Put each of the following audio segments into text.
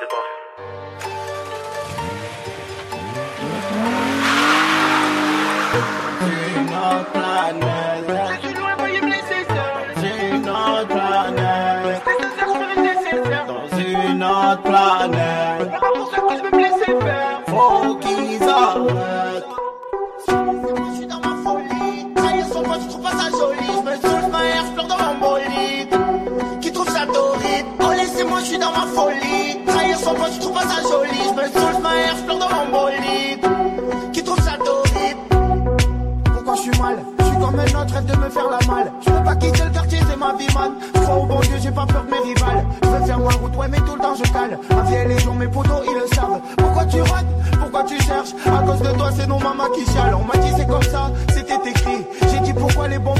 départ. C'est notre planète. Suis. Dans une autre planète. Pas pour ça que je me blesser faire. Faut qu'ils arrêtent. Je suis dans ma folie. Trahir son pote, je trouve pas ça joli. Je me saoule, ma haine, je pleure dans mon bolide. Qui trouve ça torride? Oh, laissez-moi, je suis dans ma folie. Trahir son pote, je trouve pas ça joli. Je me saoule, ma haine, je dans mon bolide. Qui trouve ça torride? Pourquoi je suis mal? Je suis comme un autre, de me faire la malle. Je peux pas quitter le quartier, c'est ma vie, man. Crois au bon Dieu, j'ai pas peur de mes rivales. Je veux faire ma route, ouais, mais tout le temps je cale. Un vieil les gens, mes potos, ils le savent. Pourquoi tu rates? Pourquoi tu cherches? À cause de toi, c'est nos mamans qui chialent. On m'a dit c'est comme ça, c'était écrit. J'ai dit pourquoi les bons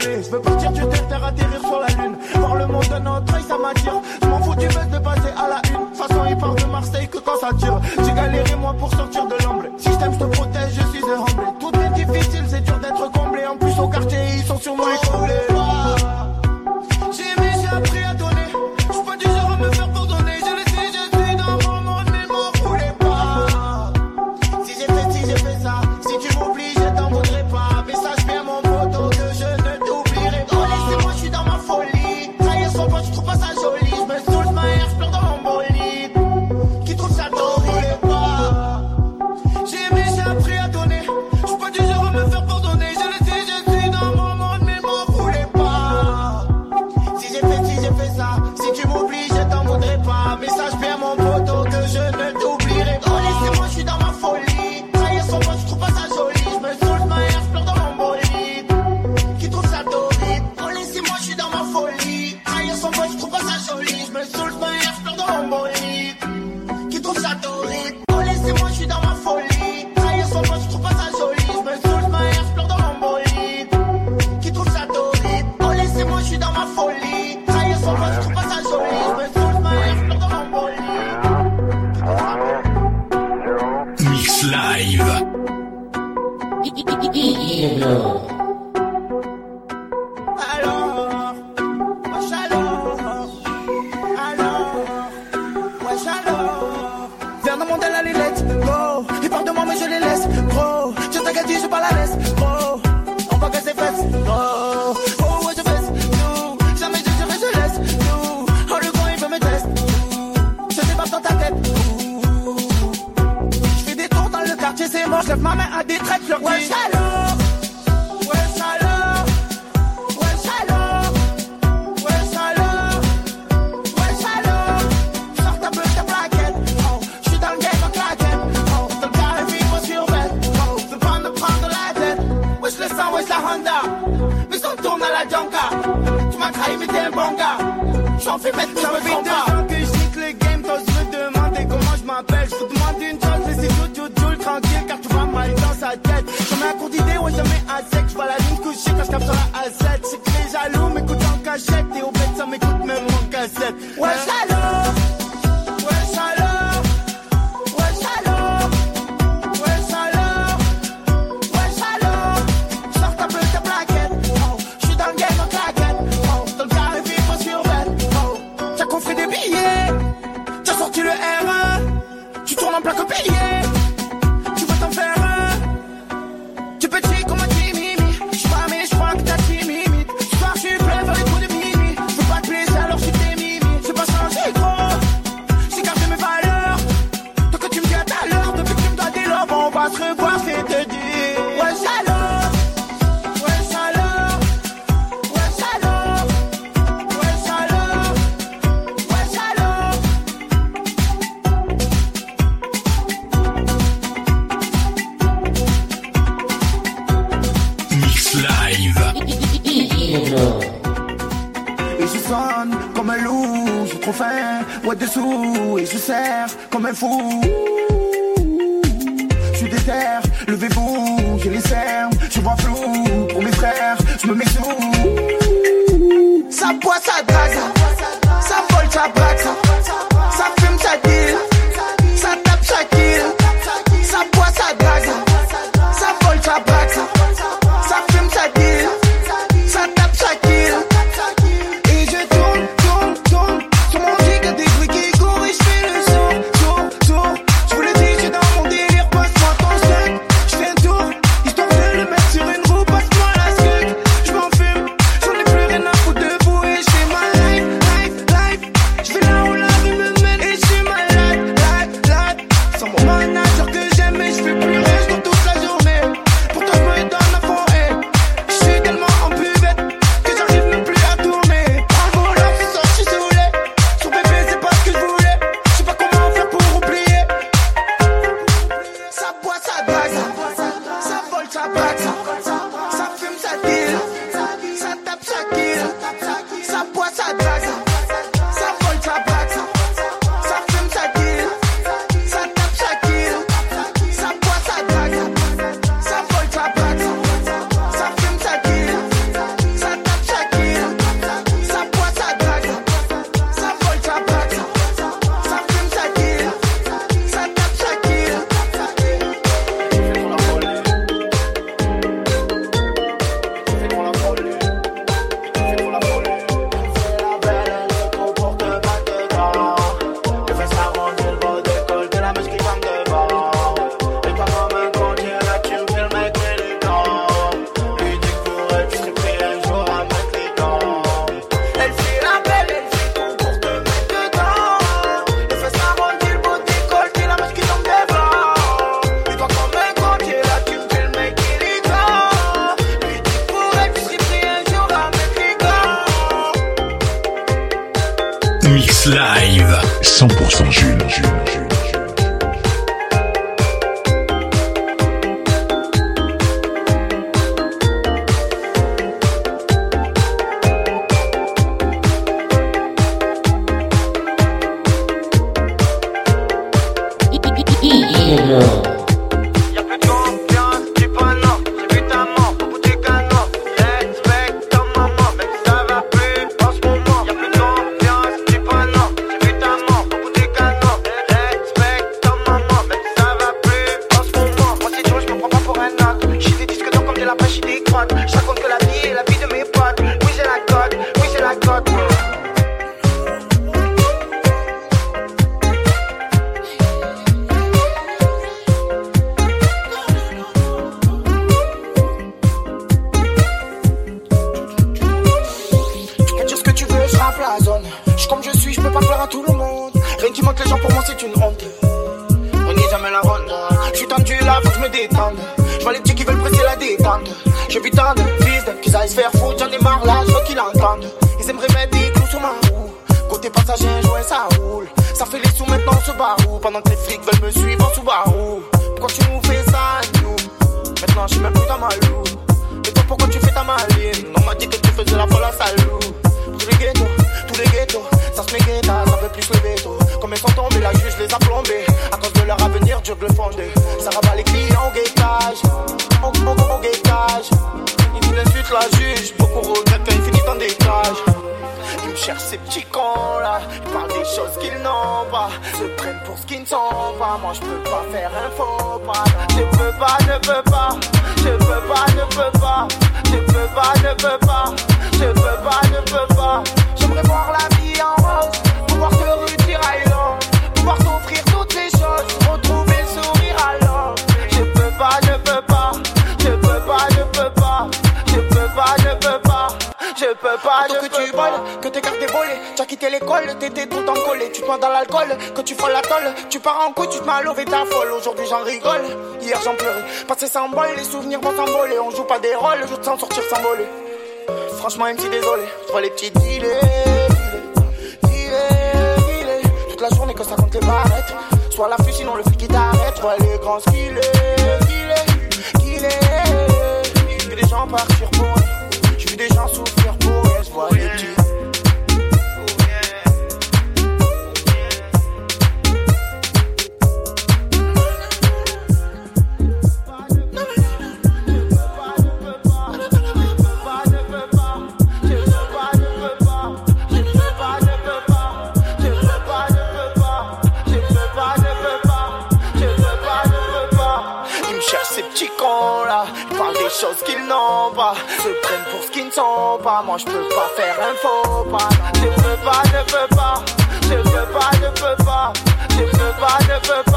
Je veux partir du terre, terre, atterrir sur la lune. Voir le monde d'un autre œil, ça m'attire. Je m'en fous du buzz de passer à la une. De toute façon, il part de Marseille que quand ça tire. J'ai galéré moi pour sortir de l'ombre. Système, je te protège, je suis humble. Tout délire, allez, let's go. Ils parlent de moi, mais je les laisse, gros. Je t'inquiète, je suis pas la laisse, gros. On va casser fesses, gros. Oh, ouais, je fesse, nous. Jamais je dirai, je laisse, nous. Oh, le grand, il veut me tester, nous. Je débarque dans ta tête, nous. Je fais des tours dans le quartier, c'est mort. Je lève ma main à des traits, je leur. Je m'appelle. Je vous demande une chose, laissez tout, tout, tout, tranquille, car tu vas mal dans sa tête. J'en ai un cours d'idée, ouais, jamais à sec. J'vois la ligne couchée quand j'tape sur la A7. C'est que les jaloux m'écoutent en cachette. Et au bête, ça m'écoute même en cassette. Wesh alors, va se revoir, c'est te dire. Ouais, salope. Ouais, salope. Ouais, salope. Ouais, salope. Ouais, salope. Mix live. Et je sonne comme un loup, je suis trop fin, ouais dessous, et je serre comme un fou. Levez-vous, j'ai les cernes, je vois flou, pour mes frères, je me mets sous. Ça boit, ça drague, ça vole, ça braque, ça fume, ça deal, Mix Live 100% Jules. Jules. Jamais la ronde. Je suis tendu là, faut que je me détende. Je vois les petits qui veulent presser la détente. J'ai vu tant de fils qu'ils aillent se faire foutre, j'en ai marre là, je veux qu'ils l'entendent. Ils aimeraient mettre des clous sur ma roue. Côté passager, joint, ça roule. Ça fait les sous maintenant, se barou. Pendant que les flics veulent me suivre en sous-barou. Pourquoi tu nous fais ça, nous? Maintenant, je suis même plus dans ma loupe. Et toi, pourquoi tu fais ta maline? On m'a dit que tu faisais la folle à salou. Tous les ghettos, tous les ghettos, ça se met guetta, ça veut plus le veto. Comme ils sont tombés, la juge les a plombés. De le fonder. Ça rabat les clients au guettage, au, au guettage. Ils insultent la juge, beaucoup regrettent quand ils finissent dans des cages. Ils me cherchent ces petits cons là, ils parlent des choses qu'ils n'ont pas, se prennent pour ce qu'ils ne sont pas. Moi je peux pas faire un faux pas, je peux pas, ne peux pas, je peux pas, ne peux pas, je peux pas, ne peux pas, je peux pas, ne peux pas. J'aimerais voir la vie en rose, pouvoir te retirer Je peux pas, je que tu voles, que tes cartes volées. Tu as quitté l'école, t'étais tout collé. Tu te mets dans l'alcool, que tu folles la tolle. Tu pars en couille, tu te mets à lever ta folle. Aujourd'hui j'en rigole, hier j'en pleurais. Passé sans bol, les souvenirs vont s'envoler. On joue pas des rôles, je te sens sortir sans voler. Franchement, MC, désolé. Je vois les petits dealers. Toute la journée que ça compte les barrettes. Soit la fuite, sinon le flic qui t'arrête. Je vois les grands skillés, skillés, skillés. Vu des gens partir pour eux. J'ai choses qu'ils n'ont pas. Se prennent pour ce qu'ils ne sont pas. Moi je peux pas faire un faux pas. Je peux pas, je peux pas. Je peux pas, je peux pas. Je peux pas, je peux pas.